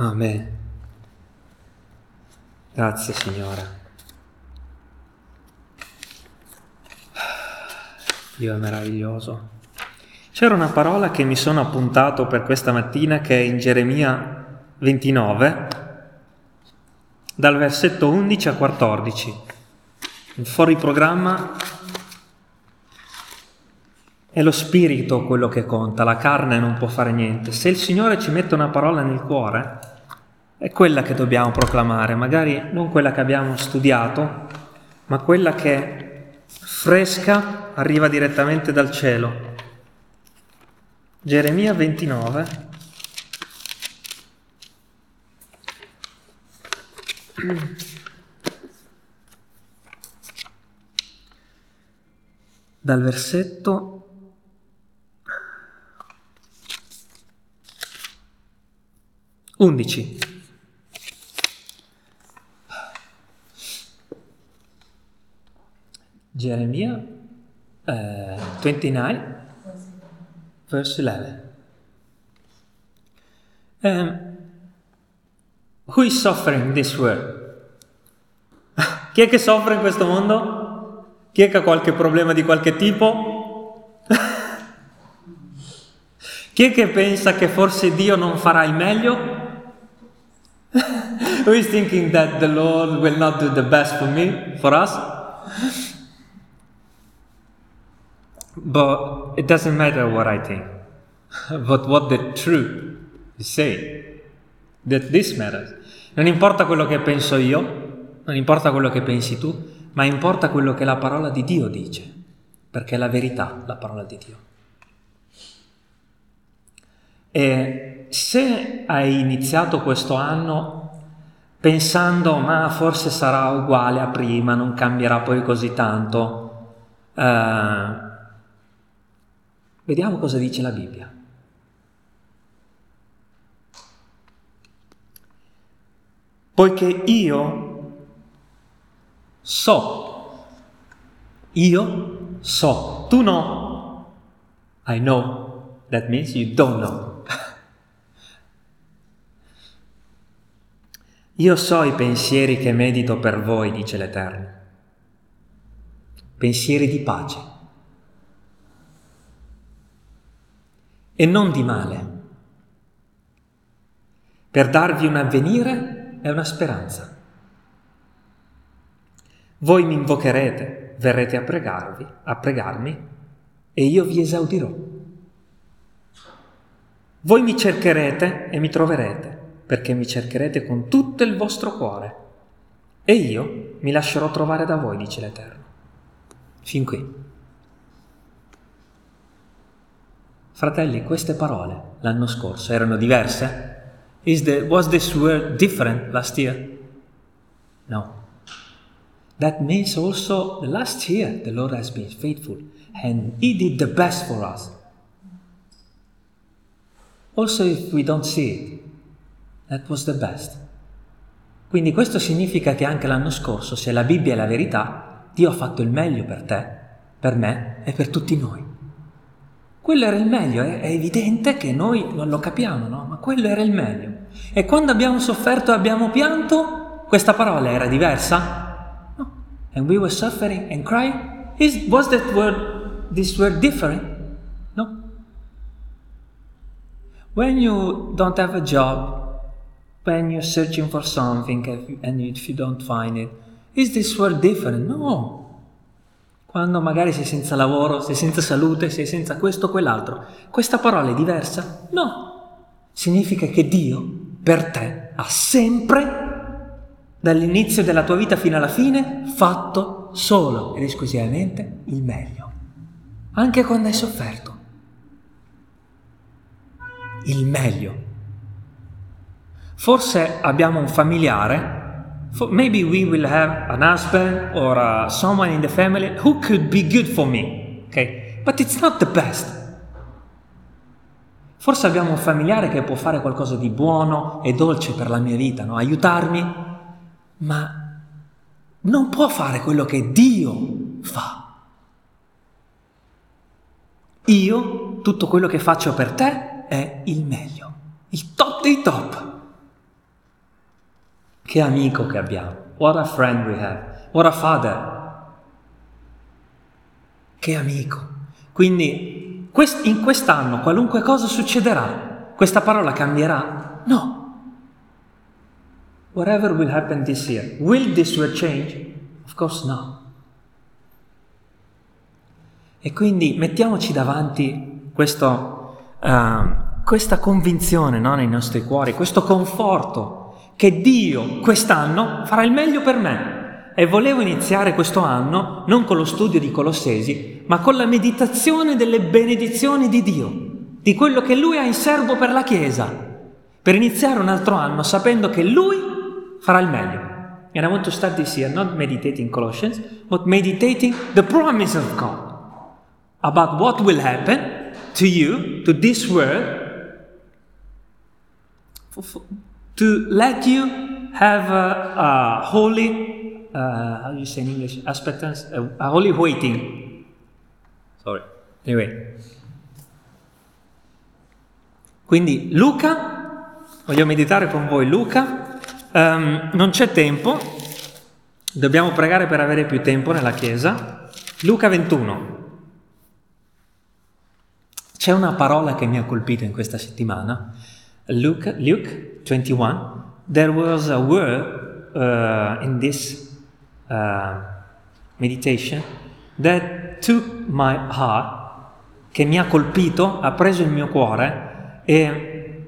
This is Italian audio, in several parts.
Amen. Grazie Signore. Dio è meraviglioso. C'era una parola che mi sono appuntato per questa mattina che è in Geremia 29, dal versetto 11 a 14. Il fuori programma è lo spirito quello che conta, la carne non può fare niente. Se il Signore ci mette una parola nel cuore, è quella che dobbiamo proclamare, magari non quella che abbiamo studiato, ma quella che fresca arriva direttamente dal cielo. Geremia 29. Dal versetto 11. Geremia uh, 29, verse 11. Um, who is suffering in this world? Chi è che soffre in questo mondo? Chi è che ha qualche problema di qualche tipo? Chi è che pensa che forse Dio non farà il meglio? Who is thinking that the Lord will not do the best for me, for us? But it doesn't matter what I think, but what the truth is saying. That this matters. Non importa quello che penso io, non importa quello che pensi tu, ma importa quello che la parola di Dio dice, perché è la verità, la parola di Dio. E se hai iniziato questo anno pensando ma forse sarà uguale a prima, non cambierà poi così tanto, eh, vediamo cosa dice la Bibbia. Poiché io so, io so, tu no, I know, that means you don't know. Io so i pensieri che medito per voi, dice l'Eterno. Pensieri di pace e non di male, per darvi un avvenire e una speranza. Voi mi invocherete, verrete a pregarvi, a pregarmi, e io vi esaudirò. Voi mi cercherete e mi troverete perché mi cercherete con tutto il vostro cuore. E io mi lascerò trovare da voi, dice l'Eterno. Fin qui. Fratelli, queste parole l'anno scorso erano diverse? The, was this word different last year? No. That means also the last year the Lord has been faithful and He did the best for us. Also, if we don't see it, That was the best. Quindi questo significa che anche l'anno scorso, se la Bibbia è la verità, Dio ha fatto il meglio per te, per me e per tutti noi. Quello era il meglio, è, evidente che noi non lo capiamo, no? Ma quello era il meglio. E quando abbiamo sofferto e abbiamo pianto, questa parola era diversa? No. And we were suffering and crying? Is, was that word, this word different? No. When you don't have a job, when you're searching for something and if you don't find it, is this world different? No. Quando magari sei senza lavoro, sei senza salute, sei senza questo o quell'altro, questa parola è diversa? No. Significa che Dio per te ha sempre, dall'inizio della tua vita fino alla fine, fatto solo ed esclusivamente il meglio. Anche quando hai sofferto. Il meglio Forse abbiamo un familiare, maybe we will have an husband or uh, someone in the family who could be good for me, okay? But it's not the best. Forse abbiamo un familiare che può fare qualcosa di buono e dolce per la mia vita, no? aiutarmi, ma non può fare quello che Dio fa. Io, tutto quello che faccio per te è il meglio, il top dei top. Che amico che abbiamo. What a friend we have. What a father. Che amico. Quindi in quest'anno qualunque cosa succederà, questa parola cambierà? No. Whatever will happen this year, will this word change? Of course no. E quindi mettiamoci davanti questo, uh, questa convinzione no, nei nostri cuori, questo conforto che Dio quest'anno farà il meglio per me. E volevo iniziare questo anno non con lo studio di Colossesi, ma con la meditazione delle benedizioni di Dio, di quello che Lui ha in serbo per la Chiesa, per iniziare un altro anno sapendo che Lui farà il meglio. And I want to start this year not meditating Colossians, but meditating the promise of God about what will happen to you, to this world, to let you have a, a holy, uh, how do you say in English, expectance, a, a holy waiting. Sorry. Anyway. Quindi Luca, voglio meditare con voi Luca, um, non c'è tempo, dobbiamo pregare per avere più tempo nella Chiesa. Luca 21. C'è una parola che mi ha colpito in questa settimana Luke, Luke 21, there was a word uh, in this uh, meditation that took my heart, che mi ha colpito, ha preso il mio cuore e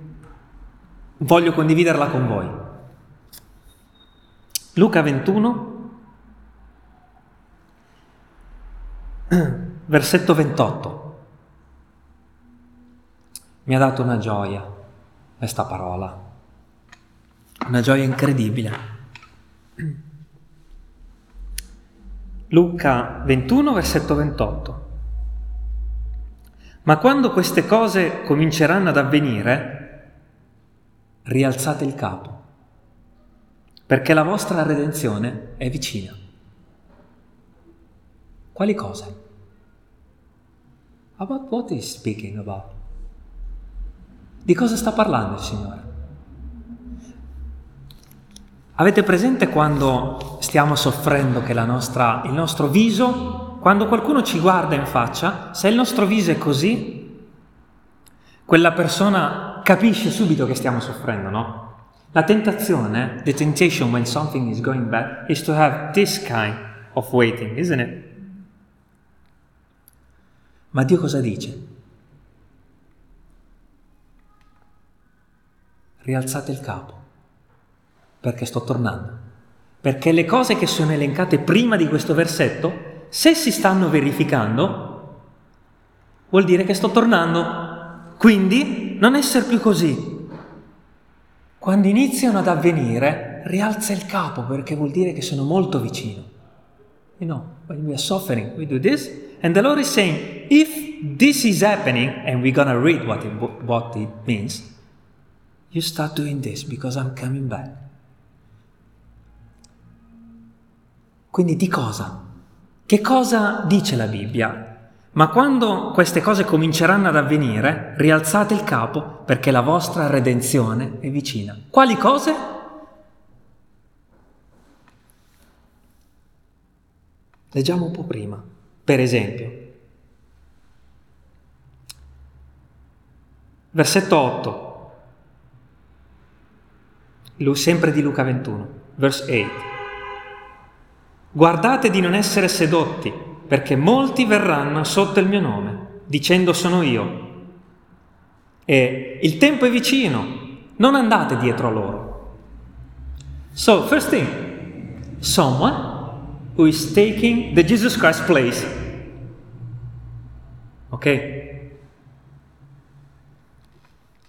voglio condividerla con voi. Luca 21, versetto 28. Mi ha dato una gioia questa parola. Una gioia incredibile. Luca 21, versetto 28. Ma quando queste cose cominceranno ad avvenire, rialzate il capo, perché la vostra redenzione è vicina. Quali cose? About what is speaking about? Di cosa sta parlando il Signore? Avete presente quando stiamo soffrendo che nostra, il nostro viso, quando qualcuno ci guarda in faccia, se il nostro viso è così, quella persona capisce subito che stiamo soffrendo, no? La tentazione, the temptation when something is going bad, is to have this kind of waiting, isn't it? Ma Dio cosa dice? rialzate il capo, perché sto tornando. Perché le cose che sono elencate prima di questo versetto, se si stanno verificando, vuol dire che sto tornando. Quindi non essere più così. Quando iniziano ad avvenire, rialza il capo perché vuol dire che sono molto vicino. You know, when we are suffering, we do this, and the Lord is saying, if this is happening, and we're gonna read what it, what it means, You start doing this because I'm coming back. Quindi di cosa? Che cosa dice la Bibbia? Ma quando queste cose cominceranno ad avvenire, rialzate il capo perché la vostra redenzione è vicina. Quali cose? Leggiamo un po' prima. Per esempio, versetto 8 sempre di Luca 21, verse 8. Guardate di non essere sedotti, perché molti verranno sotto il mio nome, dicendo sono io. E il tempo è vicino, non andate dietro a loro. So, first thing, someone who is taking the Jesus Christ place. Ok?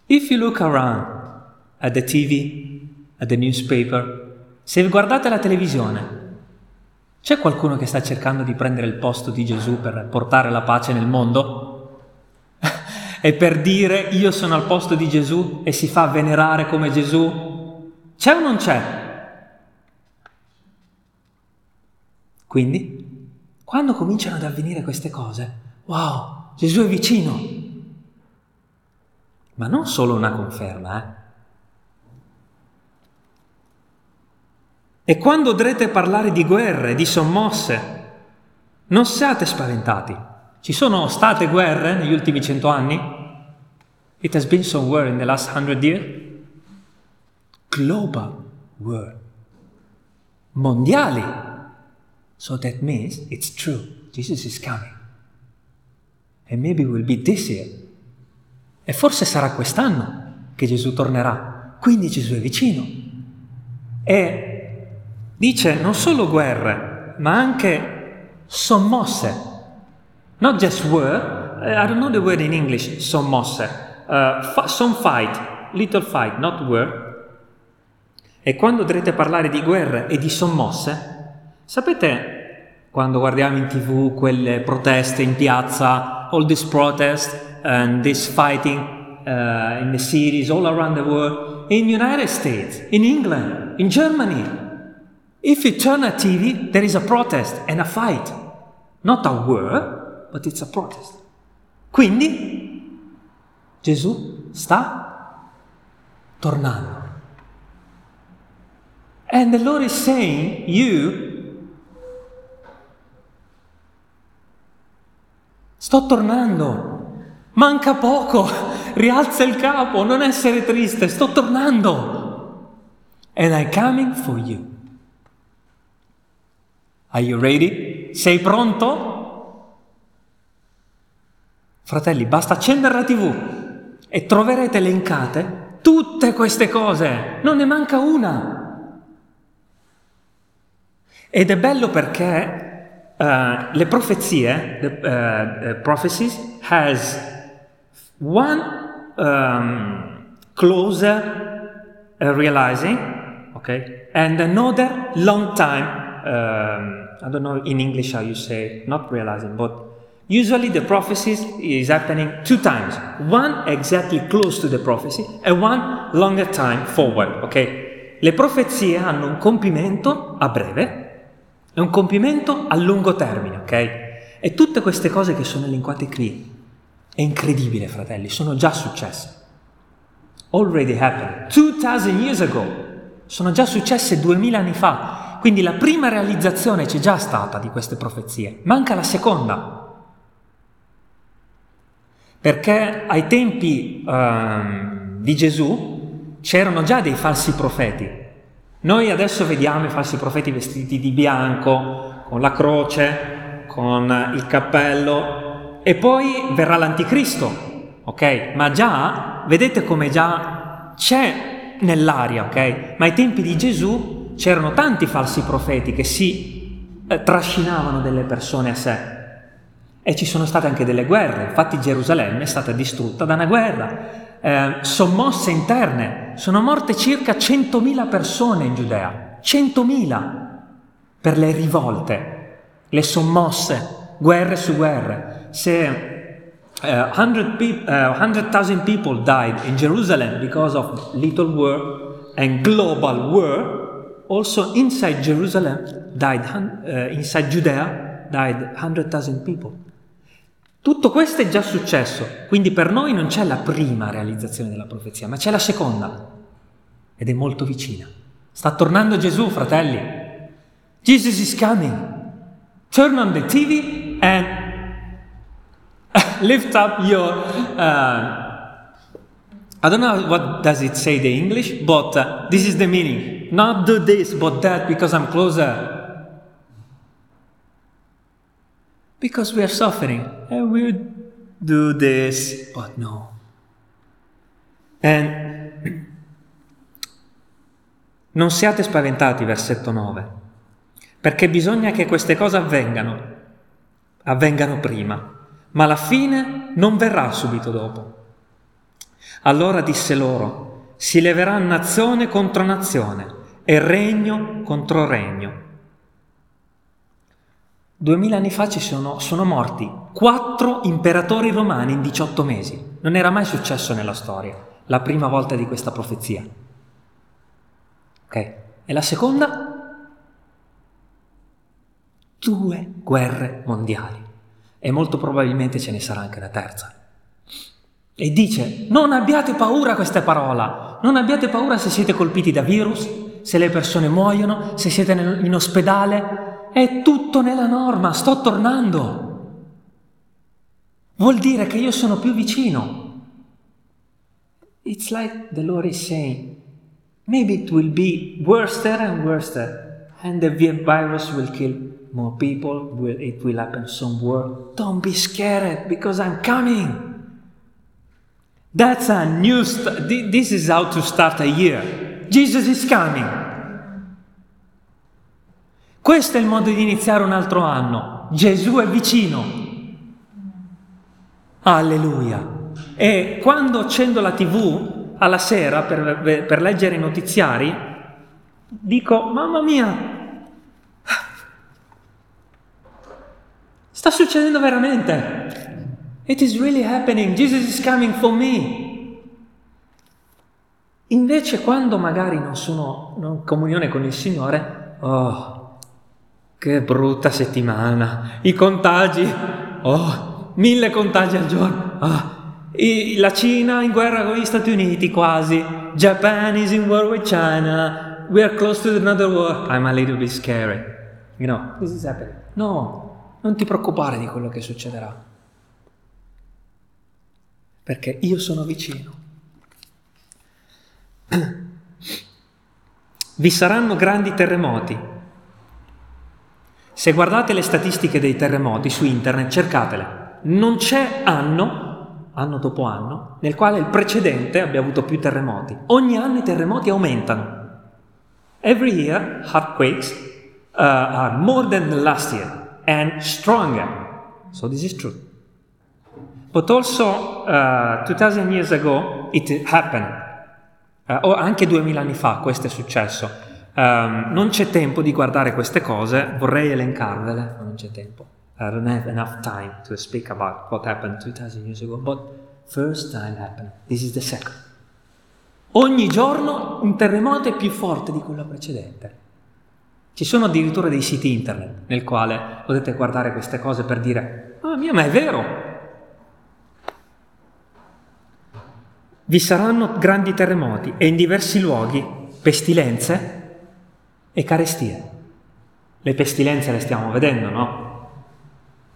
If you look around at the TV, at the newspaper, se guardate la televisione, c'è qualcuno che sta cercando di prendere il posto di Gesù per portare la pace nel mondo? e per dire io sono al posto di Gesù e si fa venerare come Gesù? C'è o non c'è? Quindi, quando cominciano ad avvenire queste cose, wow, Gesù è vicino. Ma non solo una conferma, eh? E quando udrete parlare di guerre, di sommosse, non siate spaventati. Ci sono state guerre negli ultimi cento anni? It has been some war in the last hundred years. Global war. Mondiali. So that means it's true. Jesus is coming. And maybe will be this year. E forse sarà quest'anno che Gesù tornerà. Quindi Gesù è vicino. E dice non solo guerre, ma anche sommosse. Not just war. I don't know the word in English, sommosse. Uh, some fight, little fight, not war. E quando dovrete parlare di guerre e di sommosse, sapete quando guardiamo in tv quelle proteste in piazza, all this protest and this fighting uh, in the cities all around the world, in United States, in England, in Germany. If you turn a TV, there is a protest and a fight. Not a war, but it's a protest. Quindi Gesù sta tornando. And the Lord is saying, you Sto tornando. Manca poco. Rialza il capo, non essere triste. Sto tornando. And I'm coming for you. Are you ready? Sei pronto? Fratelli, basta accendere la TV e troverete elencate tutte queste cose. Non ne manca una. Ed è bello perché uh, le profezie, the uh, prophecies, has one um, closer uh, realizing, okay, and another long time. Um, I don't know in English how you say not realizing, but usually the prophecies is happening two times. One exactly close to the prophecy and one longer time forward. Okay, le profezie hanno un compimento a breve è un compimento a lungo termine, ok? E tutte queste cose che sono elencate qui, è incredibile, fratelli, sono già successe. Already happened. 2000 years ago. Sono già successe 2000 anni fa. Quindi la prima realizzazione c'è già stata di queste profezie. Manca la seconda. Perché ai tempi um, di Gesù c'erano già dei falsi profeti noi adesso vediamo i falsi profeti vestiti di bianco, con la croce, con il cappello, e poi verrà l'anticristo, ok? Ma già, vedete come già c'è nell'aria, ok? Ma ai tempi di Gesù c'erano tanti falsi profeti che si eh, trascinavano delle persone a sé. E ci sono state anche delle guerre, infatti Gerusalemme è stata distrutta da una guerra eh, sommosse interne. Sono morte circa 100.000 persone in Giudea, 100.000 per le rivolte, le sommosse, guerre su guerre. Se uh, 100.000 uh, people died in Jerusalem because of little war and global war, also inside Jerusalem died, uh, inside Judea died 100,000 people. Tutto questo è già successo, quindi per noi non c'è la prima realizzazione della profezia, ma c'è la seconda ed è molto vicina. Sta tornando Gesù, fratelli. Jesus is coming. Turn on the TV and lift up your uh, I don't know what does it say the English, but uh, this is the meaning. Not do this, but that because I'm closer because we are suffering and we do this, but no. And non siate spaventati, versetto 9, perché bisogna che queste cose avvengano, avvengano prima, ma la fine non verrà subito dopo. Allora disse loro, si leverà nazione contro nazione e regno contro regno Duemila anni fa ci sono, sono morti quattro imperatori romani in 18 mesi. Non era mai successo nella storia, la prima volta di questa profezia. Ok? E la seconda? Due guerre mondiali. E molto probabilmente ce ne sarà anche la terza. E dice, non abbiate paura questa parola, non abbiate paura se siete colpiti da virus, se le persone muoiono, se siete in ospedale, è tutto nella norma, sto tornando. Vuol dire che io sono più vicino. It's like the Lord is saying, maybe it will be worse and worse and the virus will kill more people, will, it will happen somewhere. Don't be scared because I'm coming. That's a new, st- this is how to start a year. Jesus is coming. Questo è il modo di iniziare un altro anno. Gesù è vicino. Alleluia. E quando accendo la tv alla sera per, per leggere i notiziari, dico, mamma mia, sta succedendo veramente. It is really happening. Jesus is coming for me. Invece quando magari non sono in comunione con il Signore, oh, che brutta settimana. I contagi, oh, mille contagi al giorno. Oh, la Cina in guerra con gli Stati Uniti quasi. Japan is in war with China. We are close to another war. I'm a little bit scary. You know, this is happening. No, non ti preoccupare di quello che succederà. Perché io sono vicino. Vi saranno grandi terremoti. Se guardate le statistiche dei terremoti su internet, cercatele. Non c'è anno anno dopo anno, nel quale il precedente abbia avuto più terremoti. Ogni anno i terremoti aumentano. Every year earthquakes uh, are more than last year and stronger. So this is true. But also uh, 2000 years ago it happened. Uh, o anche 2000 anni fa questo è successo. Um, non c'è tempo di guardare queste cose, vorrei elencarvele, ma non c'è tempo. I don't have enough time to speak about what happened 2000 years ago, but first time happened. This is the second. Ogni giorno un terremoto è più forte di quello precedente. Ci sono addirittura dei siti internet nel quale potete guardare queste cose per dire, ah mia, ma è vero! Vi saranno grandi terremoti e in diversi luoghi pestilenze e carestie. Le pestilenze le stiamo vedendo, no?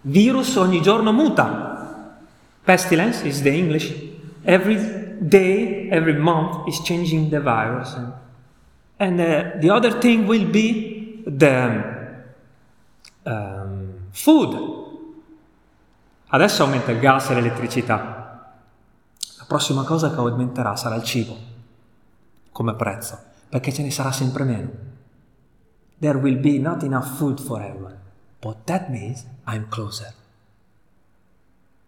Virus ogni giorno muta. Pestilence is the English. Every day, every month is changing the virus. And, uh, the other thing will be the um, food. Adesso aumenta il gas e l'elettricità. La prossima cosa che aumenterà sarà il cibo come prezzo, perché ce ne sarà sempre meno. There will be not enough food for everyone. But that means I'm closer.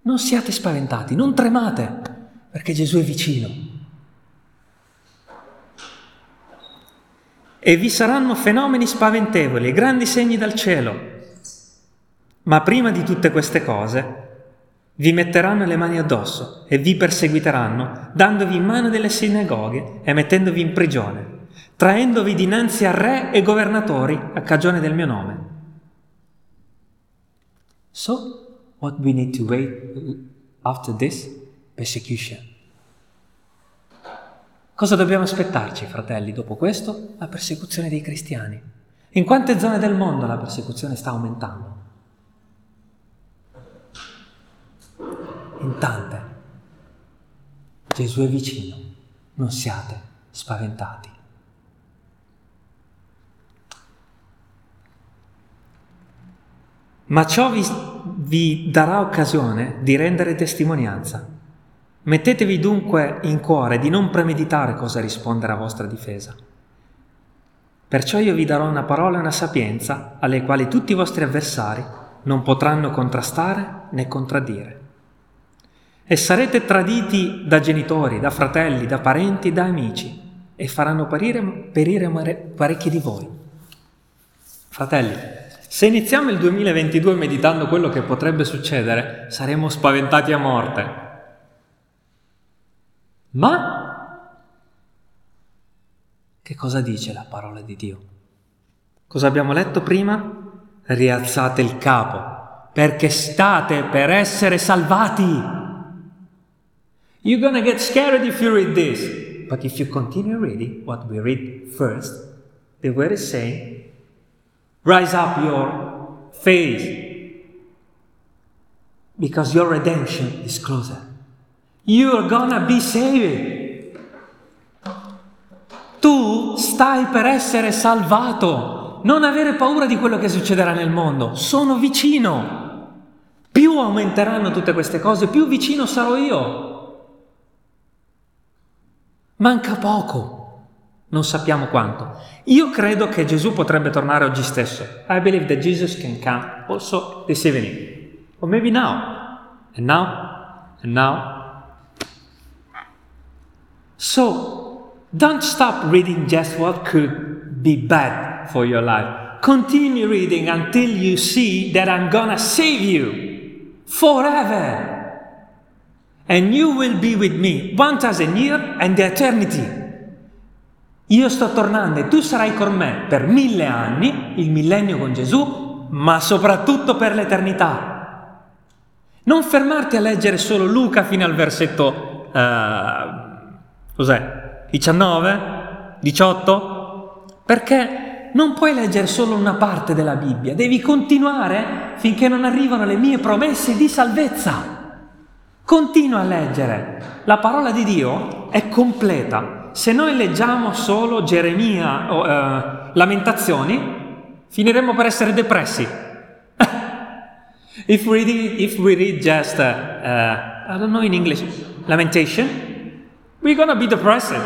Non siate spaventati, non tremate, perché Gesù è vicino. E vi saranno fenomeni spaventevoli grandi segni dal cielo. Ma prima di tutte queste cose, vi metteranno le mani addosso e vi perseguiteranno, dandovi in mano delle sinagoghe e mettendovi in prigione, traendovi dinanzi a re e governatori a cagione del mio nome. So, what we need to wait after this? Persecution. Cosa dobbiamo aspettarci, fratelli, dopo questo? La persecuzione dei cristiani. In quante zone del mondo la persecuzione sta aumentando? In tante. Gesù è vicino, non siate spaventati. ma ciò vi, vi darà occasione di rendere testimonianza. Mettetevi dunque in cuore di non premeditare cosa rispondere a vostra difesa. Perciò io vi darò una parola e una sapienza alle quali tutti i vostri avversari non potranno contrastare né contraddire. E sarete traditi da genitori, da fratelli, da parenti, da amici, e faranno perire, perire parecchi di voi. Fratelli, se iniziamo il 2022 meditando quello che potrebbe succedere, saremo spaventati a morte. Ma che cosa dice la parola di Dio? Cosa abbiamo letto prima? Rialzate il capo, perché state per essere salvati. You're gonna get scared if you read this, but if you continue reading what we read first, The word is saying, rise up your face because your redemption is closer. You are gonna be saved. Tu stai per essere salvato. Non avere paura di quello che succederà nel mondo. Sono vicino. Più aumenteranno tutte queste cose, più vicino sarò io. Manca poco. Non sappiamo quanto. Io credo che Gesù potrebbe tornare oggi stesso. I believe that Jesus can come also this evening. Or maybe now. And now. And now. So, don't stop reading just what could be bad for your life. Continue reading until you see that I'm gonna save you forever. And you will be with me 1000 years and the eternity. Io sto tornando e tu sarai con me per mille anni, il millennio con Gesù, ma soprattutto per l'eternità. Non fermarti a leggere solo Luca fino al versetto, uh, cos'è, 19, 18, perché non puoi leggere solo una parte della Bibbia, devi continuare finché non arrivano le mie promesse di salvezza. Continua a leggere. La parola di Dio è completa, se noi leggiamo solo Geremia o uh, Lamentazioni, finiremo per essere depressi. if, we read, if we read just, uh, I don't know in English, Lamentation, we're gonna be depressed.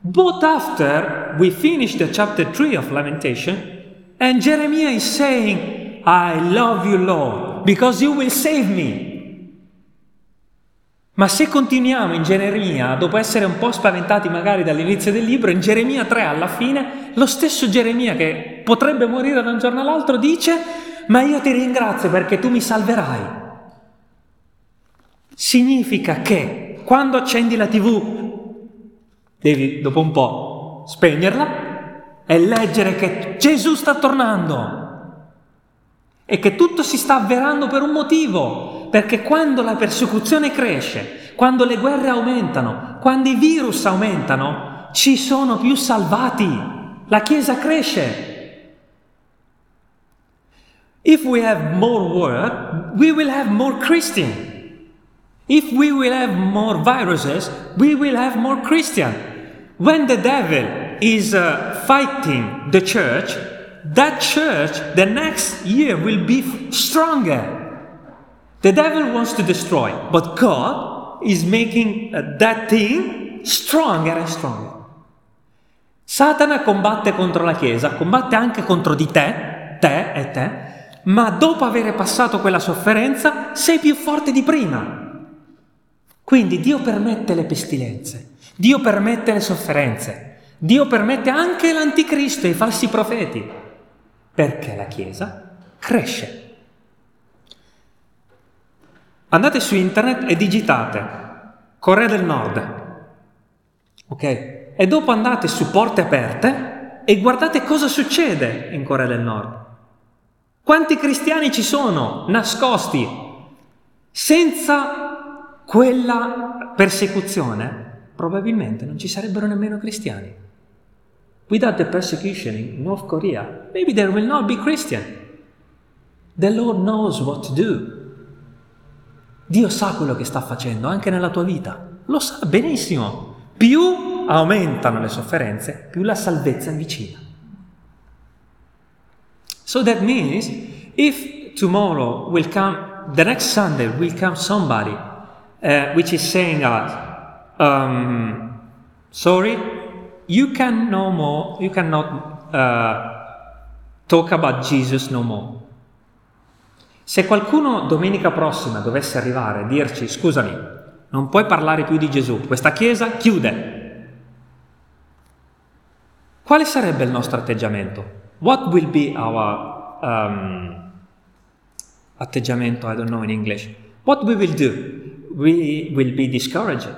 But after we finish the chapter 3 of Lamentation, and Jeremiah is saying, I love you, Lord, because you will save me. Ma se continuiamo in Geremia, dopo essere un po' spaventati magari dall'inizio del libro, in Geremia 3 alla fine, lo stesso Geremia che potrebbe morire da un giorno all'altro dice, ma io ti ringrazio perché tu mi salverai. Significa che quando accendi la tv, devi dopo un po' spegnerla e leggere che Gesù sta tornando e che tutto si sta avverando per un motivo, perché quando la persecuzione cresce, quando le guerre aumentano, quando i virus aumentano, ci sono più salvati, la Chiesa cresce. If we have more word, we will have more Christian. If we will have more viruses, we will have more Christian. When the devil is uh, fighting the church, that church the next year will be stronger. The devil wants to destroy, but God is making uh, that thing stronger and stronger. Satana combatte contro la Chiesa, combatte anche contro di te, te e te, ma dopo aver passato quella sofferenza sei più forte di prima. Quindi Dio permette le pestilenze, Dio permette le sofferenze, Dio permette anche l'anticristo e i falsi profeti perché la Chiesa cresce. Andate su internet e digitate Corea del Nord, ok? E dopo andate su porte aperte e guardate cosa succede in Corea del Nord. Quanti cristiani ci sono nascosti senza quella persecuzione? Probabilmente non ci sarebbero nemmeno cristiani. Without the persecution in North Korea, maybe there will not be Christian. The Lord knows what to do. Dio sa quello che sta facendo anche nella tua vita. Lo sa benissimo. Più aumentano le sofferenze, più la salvezza è vicina. So that means if tomorrow will come, the next Sunday will come somebody uh, which is saying us, um, sorry, you can no more, you cannot uh, talk about Jesus no more. Se qualcuno domenica prossima dovesse arrivare e dirci scusami, non puoi parlare più di Gesù, questa chiesa chiude. Quale sarebbe il nostro atteggiamento? What will be our um, atteggiamento? I don't know in English. What we will do? We will be discouraged.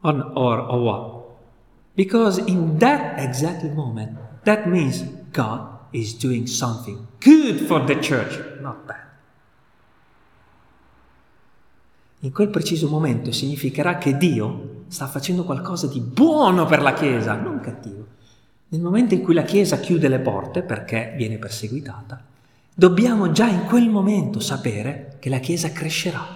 Or, or, or what? Because in that exact moment, that means God is doing something good for the church, not bad. In quel preciso momento significherà che Dio sta facendo qualcosa di buono per la Chiesa, non cattivo. nel momento in cui la Chiesa chiude le porte perché viene perseguitata, dobbiamo già in quel momento sapere che la Chiesa crescerà.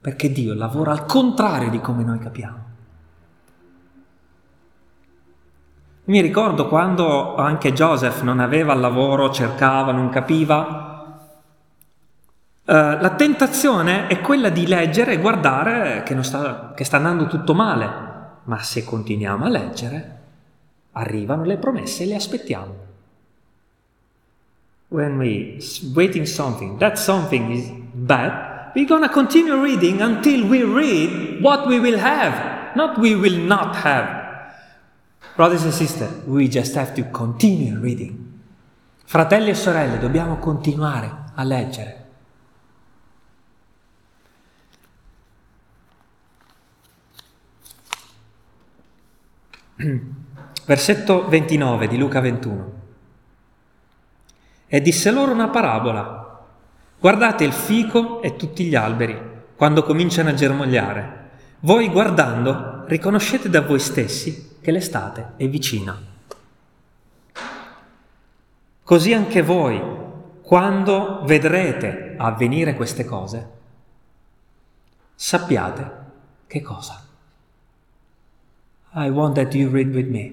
Perché Dio lavora al contrario di come noi capiamo. Mi ricordo quando anche Joseph non aveva lavoro, cercava, non capiva, Uh, la tentazione è quella di leggere e guardare che, sta, che sta andando tutto male, ma se continuiamo a leggere, arrivano le promesse e le aspettiamo. When we waiting something, that something is bad, we're gonna continue reading until we read what we will have, not we will not have. Brothers and sisters, we just have to continue reading. Fratelli e sorelle, dobbiamo continuare a leggere. Versetto 29 di Luca 21. E disse loro una parabola. Guardate il fico e tutti gli alberi, quando cominciano a germogliare. Voi guardando riconoscete da voi stessi che l'estate è vicina. Così anche voi, quando vedrete avvenire queste cose, sappiate che cosa. I want that you read with me.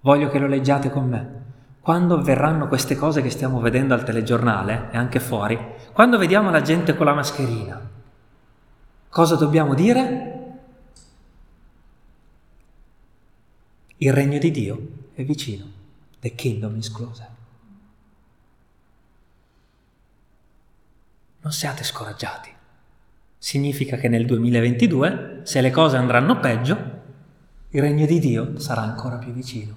Voglio che lo leggiate con me. Quando avverranno queste cose che stiamo vedendo al telegiornale e anche fuori, quando vediamo la gente con la mascherina, cosa dobbiamo dire? Il regno di Dio è vicino. The kingdom is closer. Non siate scoraggiati. Significa che nel 2022, se le cose andranno peggio, il regno di Dio sarà ancora più vicino.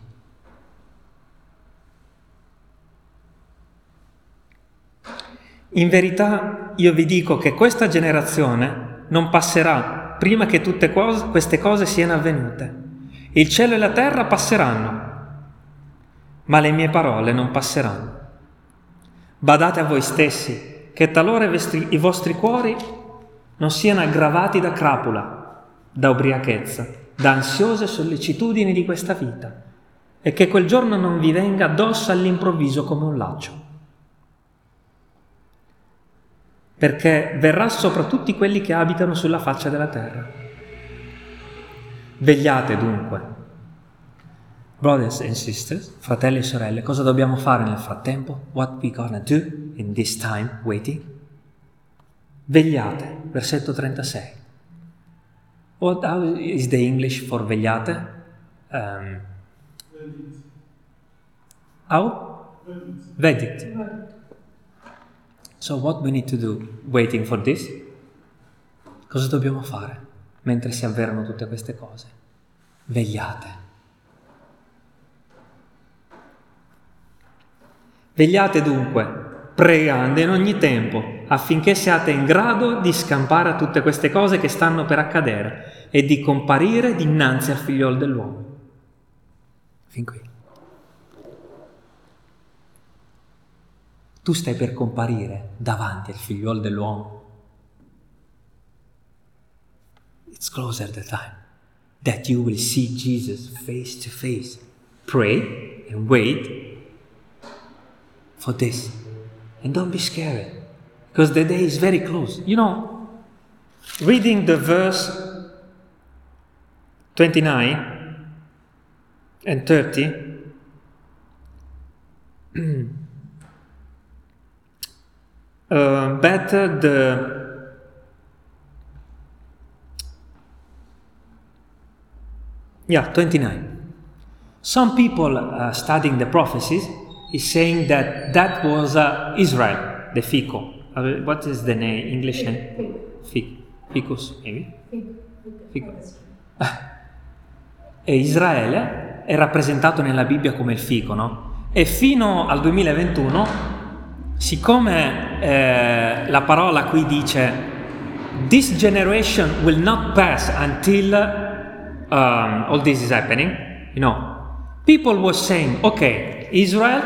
In verità io vi dico che questa generazione non passerà prima che tutte cose, queste cose siano avvenute. Il cielo e la terra passeranno, ma le mie parole non passeranno. Badate a voi stessi, che talora i vostri cuori non siano aggravati da crapula, da ubriachezza da ansiose sollecitudini di questa vita e che quel giorno non vi venga addosso all'improvviso come un laccio. Perché verrà sopra tutti quelli che abitano sulla faccia della terra. Vegliate dunque. Brothers and sisters, fratelli e sorelle, cosa dobbiamo fare nel frattempo? What we gonna do in this time waiting? Vegliate, versetto 36. What how is the English for vegliate? Um, how? Verdict. So what we need to do waiting for this? Cosa dobbiamo fare mentre si avverano tutte queste cose? Vegliate. Vegliate dunque, pregando in ogni tempo affinché siate in grado di scampare a tutte queste cose che stanno per accadere e di comparire dinanzi al figliol dell'uomo. Fin qui. Tu stai per comparire davanti al figliol dell'uomo. It's closer the time that you will see Jesus face to face. Pray and wait for this. And don't be scared because the day is very close. You know, reading the verse 29 and 30, uh, better the yeah 29 some people uh, studying the prophecies is saying that that was uh, israel the fico what is the name, English name? Fic. Ficus, maybe? Ficus. E Israele è rappresentato nella Bibbia come il fico, no? E fino al 2021, siccome eh, la parola qui dice This generation will not pass until um, all this is happening, you know, people were saying, okay, Israel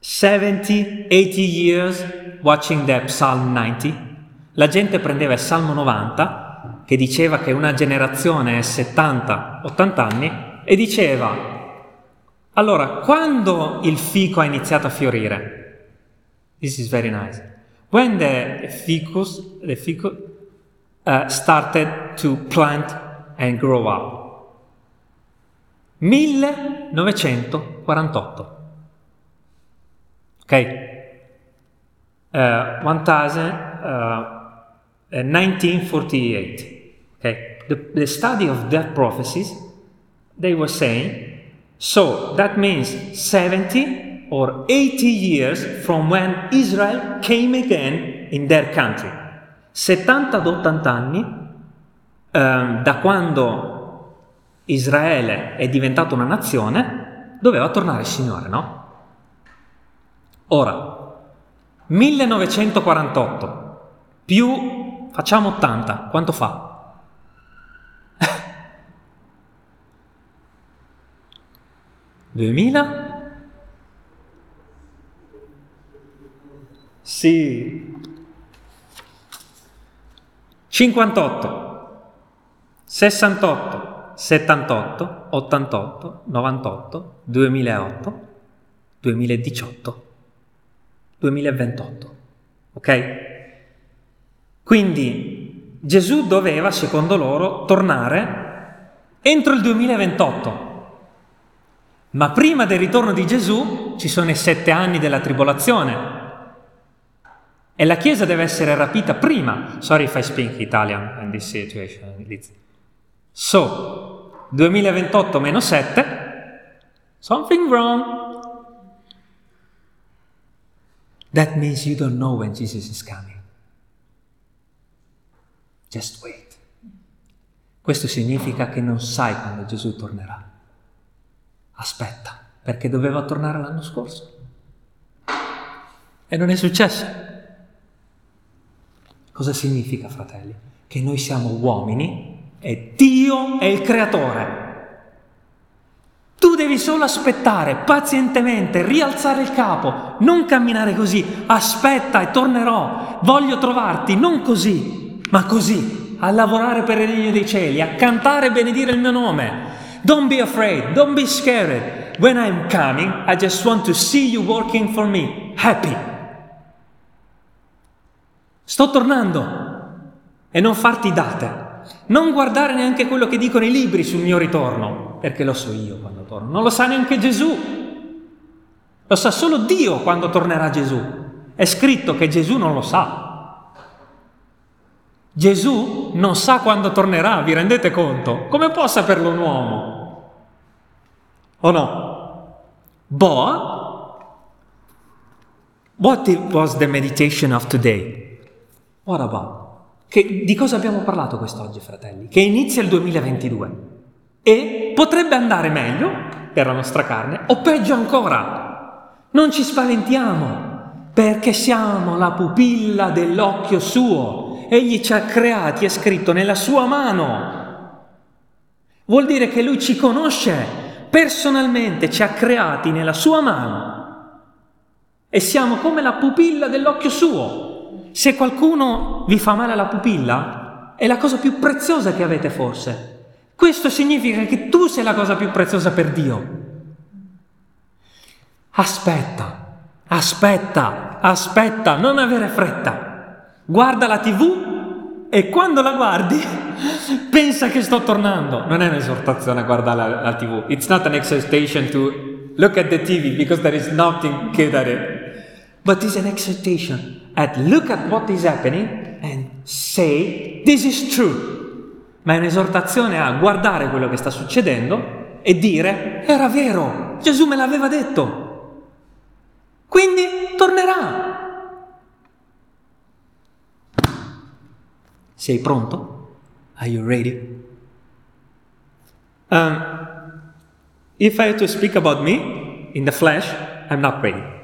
70, 80 years watching the Psalm 90. La gente prendeva il Salmo 90 che diceva che una generazione è 70-80 anni e diceva, allora, quando il fico ha iniziato a fiorire? This is very nice. When the ficus, the ficus uh, started to plant and grow up. 1948. Ok? Uh, 1000, uh, 1948. Okay? The, the study of death prophecies, they were saying, so that means 70 or 80 years from when Israel came again in their country. 70 ad 80 anni um, da quando Israele è diventato una nazione, doveva tornare il Signore, no? Ora, 1948 più facciamo 80, quanto fa? Duemila? Sì. 58, 68, 78, 88, 98, 2008, 2018, 2028. Ok? Quindi Gesù doveva, secondo loro, tornare entro il 2028. Ma prima del ritorno di Gesù ci sono i sette anni della tribolazione. E la Chiesa deve essere rapita prima. Sorry if I speak Italian in this situation. So, 2028 meno 7, something wrong. That means you don't know when Jesus is coming. Just wait. Questo significa che non sai quando Gesù tornerà. Aspetta, perché doveva tornare l'anno scorso. E non è successo. Cosa significa, fratelli? Che noi siamo uomini e Dio è il creatore. Tu devi solo aspettare pazientemente, rialzare il capo, non camminare così. Aspetta e tornerò. Voglio trovarti, non così, ma così, a lavorare per il regno dei cieli, a cantare e benedire il mio nome. Don't be afraid, don't be scared. When I'm coming, I just want to see you working for me. Happy. Sto tornando e non farti date. Non guardare neanche quello che dicono i libri sul mio ritorno, perché lo so io quando torno. Non lo sa neanche Gesù. Lo sa solo Dio quando tornerà Gesù. È scritto che Gesù non lo sa. Gesù non sa quando tornerà, vi rendete conto? Come può saperlo un uomo? O no? But, what was the meditation of today? What? Che, di cosa abbiamo parlato quest'oggi, fratelli? Che inizia il 2022 e potrebbe andare meglio per la nostra carne o peggio ancora. Non ci spaventiamo perché siamo la pupilla dell'occhio suo. Egli ci ha creati, è scritto nella sua mano. Vuol dire che lui ci conosce personalmente, ci ha creati nella sua mano e siamo come la pupilla dell'occhio suo. Se qualcuno vi fa male alla pupilla, è la cosa più preziosa che avete forse. Questo significa che tu sei la cosa più preziosa per Dio. Aspetta, aspetta, aspetta, non avere fretta. Guarda la tv e quando la guardi pensa che sto tornando. Non è un'esortazione a guardare la, la tv. It's not an exhortation to look at the TV because there is nothing at it. But it's an exhortation at look at what is happening and say this is true. Ma è un'esortazione a guardare quello che sta succedendo e dire era vero, Gesù me l'aveva detto. Quindi tornerà. Sei pronto? Are you ready? Um, if I have to speak about me in the flesh, I'm not ready.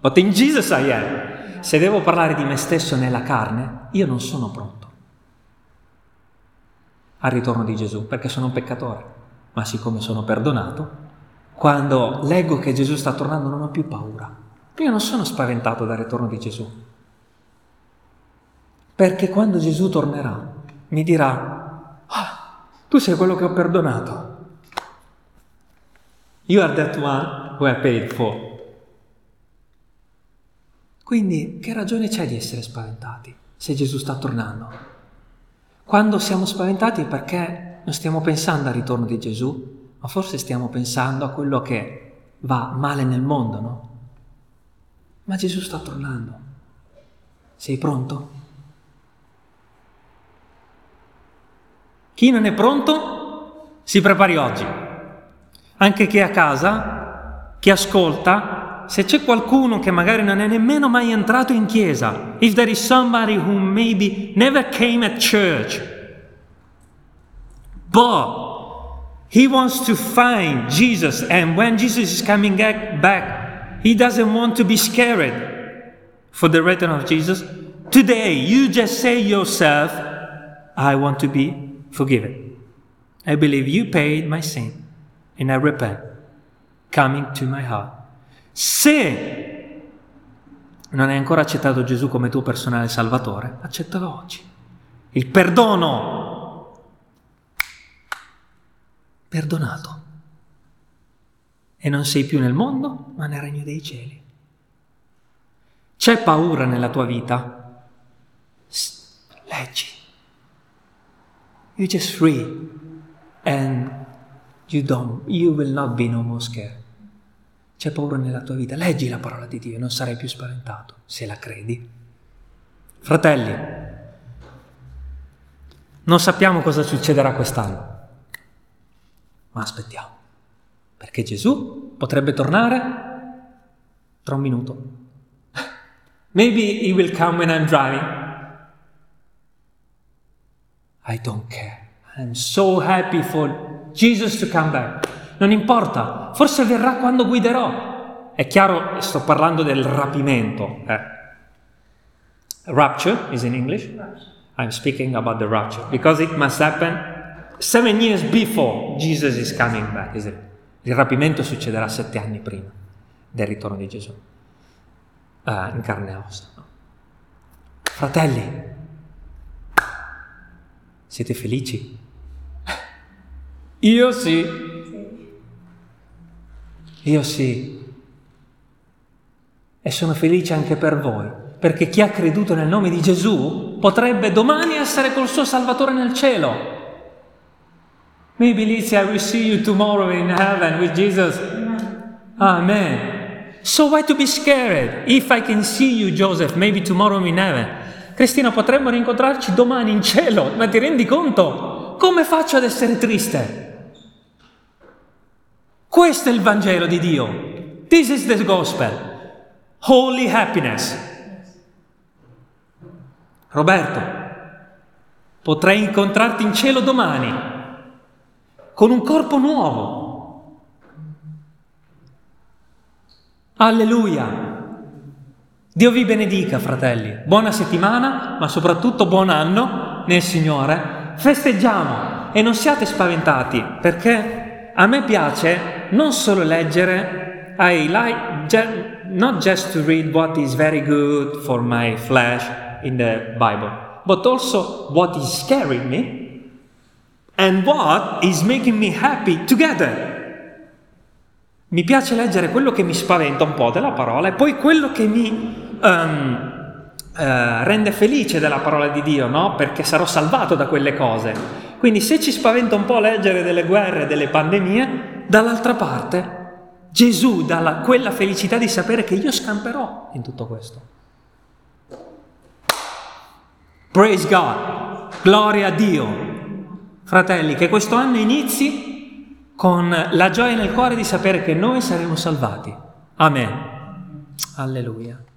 But in Jesus I am se devo parlare di me stesso nella carne, io non sono pronto al ritorno di Gesù, perché sono un peccatore. Ma siccome sono perdonato, quando leggo che Gesù sta tornando non ho più paura. Io non sono spaventato dal ritorno di Gesù. Perché quando Gesù tornerà, mi dirà, ah, tu sei quello che ho perdonato. You are that one who I paid for. Quindi che ragione c'è di essere spaventati se Gesù sta tornando? Quando siamo spaventati è perché non stiamo pensando al ritorno di Gesù, ma forse stiamo pensando a quello che va male nel mondo, no? Ma Gesù sta tornando. Sei pronto? Chi non è pronto si prepari oggi. Anche chi è a casa, chi ascolta, se c'è qualcuno che magari non è nemmeno mai entrato in chiesa, if there is somebody who maybe never came at church, but he wants to find Jesus, and when Jesus is coming back, he doesn't want to be scared for the return of Jesus. Today, you just say yourself, I want to be forgiven. I believe you paid my sin and I repent coming to my heart. Se non hai ancora accettato Gesù come tuo personale salvatore, accettalo oggi. Il perdono. Perdonato. E non sei più nel mondo, ma nel regno dei cieli. C'è paura nella tua vita? Leggi you're just free and you don't, you will not be no more scared. C'è paura nella tua vita, leggi la parola di Dio e non sarai più spaventato, se la credi. Fratelli, non sappiamo cosa succederà quest'anno, ma aspettiamo, perché Gesù potrebbe tornare tra un minuto. Maybe he will come when I'm driving. I don't care. I'm so happy for Jesus to come back. Non importa, forse verrà quando guiderò. È chiaro, sto parlando del rapimento. Eh. Rapture is in English. I'm speaking about the rapture because it must happen seven years before Jesus is coming back. Is Il rapimento succederà sette anni prima del ritorno di Gesù uh, in carne e ossa. Fratelli, siete felici? Io sì. Io sì. E sono felice anche per voi, perché chi ha creduto nel nome di Gesù potrebbe domani essere col suo Salvatore nel cielo. Maybe Lizzie, I will see you tomorrow in heaven with Jesus. Amen. So why to be scared? If I can see you, Joseph, maybe tomorrow in heaven. Cristina, potremmo rincontrarci domani in cielo, ma ti rendi conto? Come faccio ad essere triste? Questo è il Vangelo di Dio. This is the gospel. Holy happiness. Roberto, potrei incontrarti in cielo domani con un corpo nuovo. Alleluia. Dio vi benedica, fratelli. Buona settimana, ma soprattutto buon anno nel Signore. Festeggiamo e non siate spaventati, perché a me piace non solo leggere, I like not just to read what is very good for my flesh in the Bible, but also what is scaring me and what is making me happy together. Mi piace leggere quello che mi spaventa un po' della parola e poi quello che mi um, uh, rende felice della parola di Dio, no? Perché sarò salvato da quelle cose. Quindi se ci spaventa un po' leggere delle guerre, delle pandemie, dall'altra parte Gesù dà la, quella felicità di sapere che io scamperò in tutto questo. Praise God, gloria a Dio. Fratelli, che questo anno inizi con la gioia nel cuore di sapere che noi saremo salvati. Amen. Alleluia.